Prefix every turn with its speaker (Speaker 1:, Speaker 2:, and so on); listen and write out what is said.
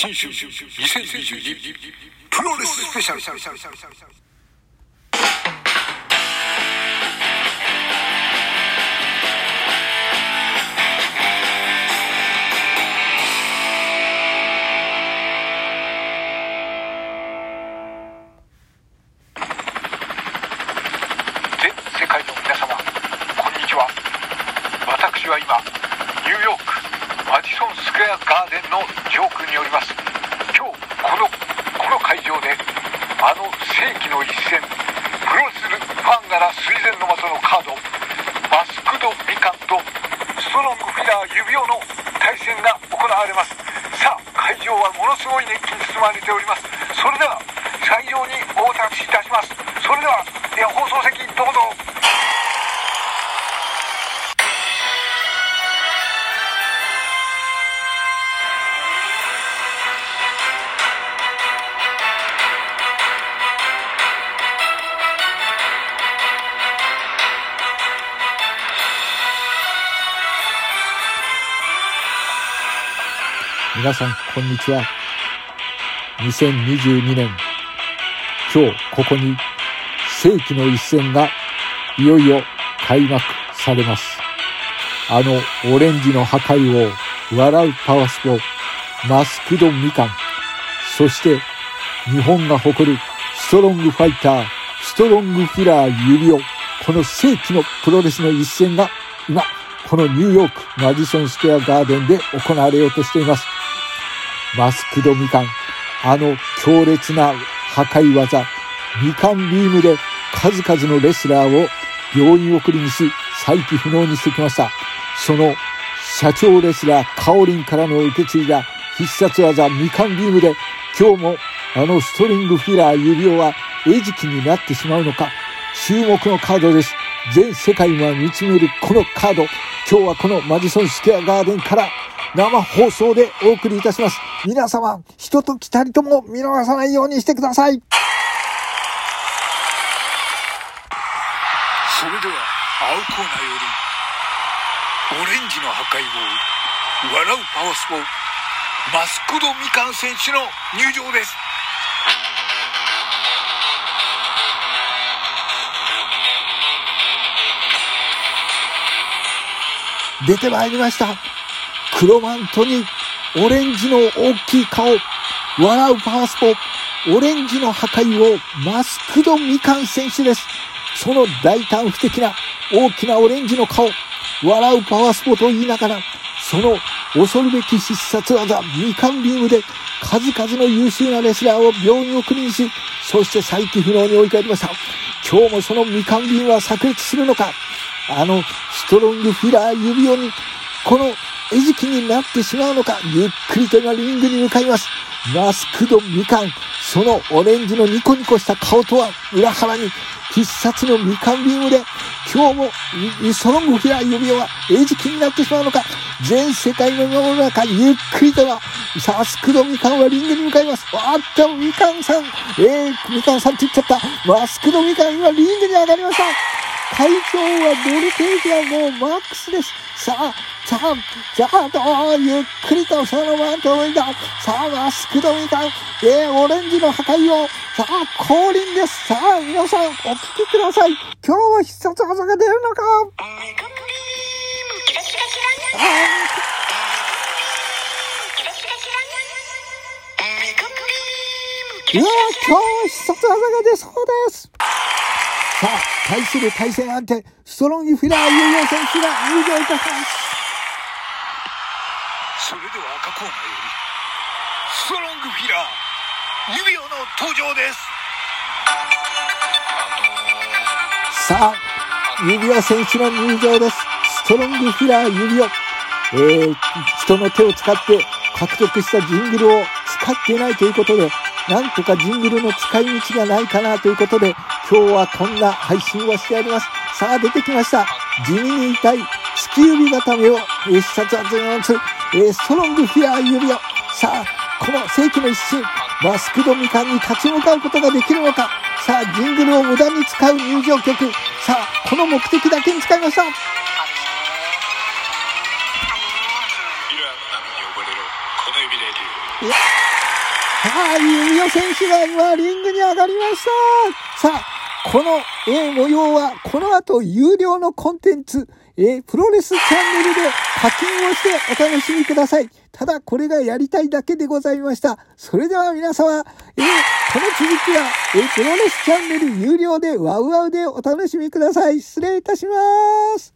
Speaker 1: 新春2022プロレススペシャル世界の皆様こんにちは私は今ニューヨークマディソンスクエアガーデンの上空におります。今日このこの会場であの世紀の一戦プロレスファンなら垂涎の的のカードマスクドみかんとストロングフィラー指輪の対戦が行われます。さあ会場はものすごい熱気に包まれております。それでは会場にお立ちいたします。それでは
Speaker 2: 皆さん、こんにちは。2022年、今日ここに世紀の一戦がいよいよ開幕されます。あのオレンジの破壊王、笑うパワスポ、マスクドみかん、そして日本が誇るストロングファイター、ストロングフィラー指輪、この世紀のプロレスの一戦が今、このニューヨークマディソンスクエアガーデンで行われようとしています。マスクドみかん、あの強烈な破壊技、みかんビームで数々のレスラーを病院送りにし、再起不能にしてきました。その社長レスラー、カオリンからの受け継いだ必殺技、みかんビームで、今日もあのストリングフィラー指輪は餌食になってしまうのか、注目のカードです。全世界が見つめるこのカード。今日はこのマディソンスクエアガーデンから生放送でお送りいたします。皆様、一ときたりとも見逃さないようにしてください。
Speaker 1: それでは青コーナーよりオレンジの破壊王笑うパワスポマスクドみかん選手の入場です
Speaker 2: 出てまいりました。黒マントにオレンジの大きい顔、笑うパワースポ、オレンジの破壊王、マスクドみかん選手です。その大胆不敵な大きなオレンジの顔、笑うパワースポと言いながら、その恐るべき必殺技、みかんビームで数々の優秀なレスラーを病院送りにし、そして再起不能に追い返りました。今日もそのみかんビームは炸裂するのか？あのストロングフィラー指輪に、この餌食になってしまうのか、ゆっくりと今リングに向かいます。マスクドみかん、そのオレンジのニコニコした顔とは裏腹に、必殺のみかんビームで、今日もストロングフィラー指輪は餌食になってしまうのか、全世界の世の中ゆっくりとは、マスクドみかんはリングに向かいます。あっと、みかんさん、えー、みかんさんって言っちゃった。マスクドみかん今リングに上がりました。会場はボルテージはもうマックスです。さあ、さあ、さあ、と、ゆっくりとそのまま届いた。さあ、マスクドみかん、えー、オレンジの破壊を、さあ、降臨です。さあ、皆さん、お聞きください。今日は必殺技が出るのか？いや、今日は必殺技が出そうです。さあ、対する対戦相手、ストロングフィラー有用選手が入場いたします。
Speaker 1: それでは赤コーナーよりストロングフィラー指輪の登場です
Speaker 2: さあ、指輪選手の入場です。ストロングフィラー指輪。えー、人の手を使って獲得したジングルを使っていないということで、なんとかジングルの使い道がないかなということで、今日はこんな配信をしております。さあ、出てきました。地味に痛い突き指固めを、えー、必殺技を持つ、えー、ストロングフィラー指輪。さあ、この世紀の一瞬、マスクドミカンに立ち向かうことができるのか。さあ、ジングルを無駄に使う入場曲。さあ、この目的だけに使いました。
Speaker 1: フィラーの波に溺れろこの指でデュー
Speaker 2: あ、弓代選手が今リングに上がりました。さあ、この、えー模様は、この後有料のコンテンツ、えープロレスチャンネルで課金をしてお楽しみください。ただ、これがやりたいだけでございました。それでは皆様、えーこの続きは、えープロレスチャンネル有料でワウワウでお楽しみください。失礼いたします。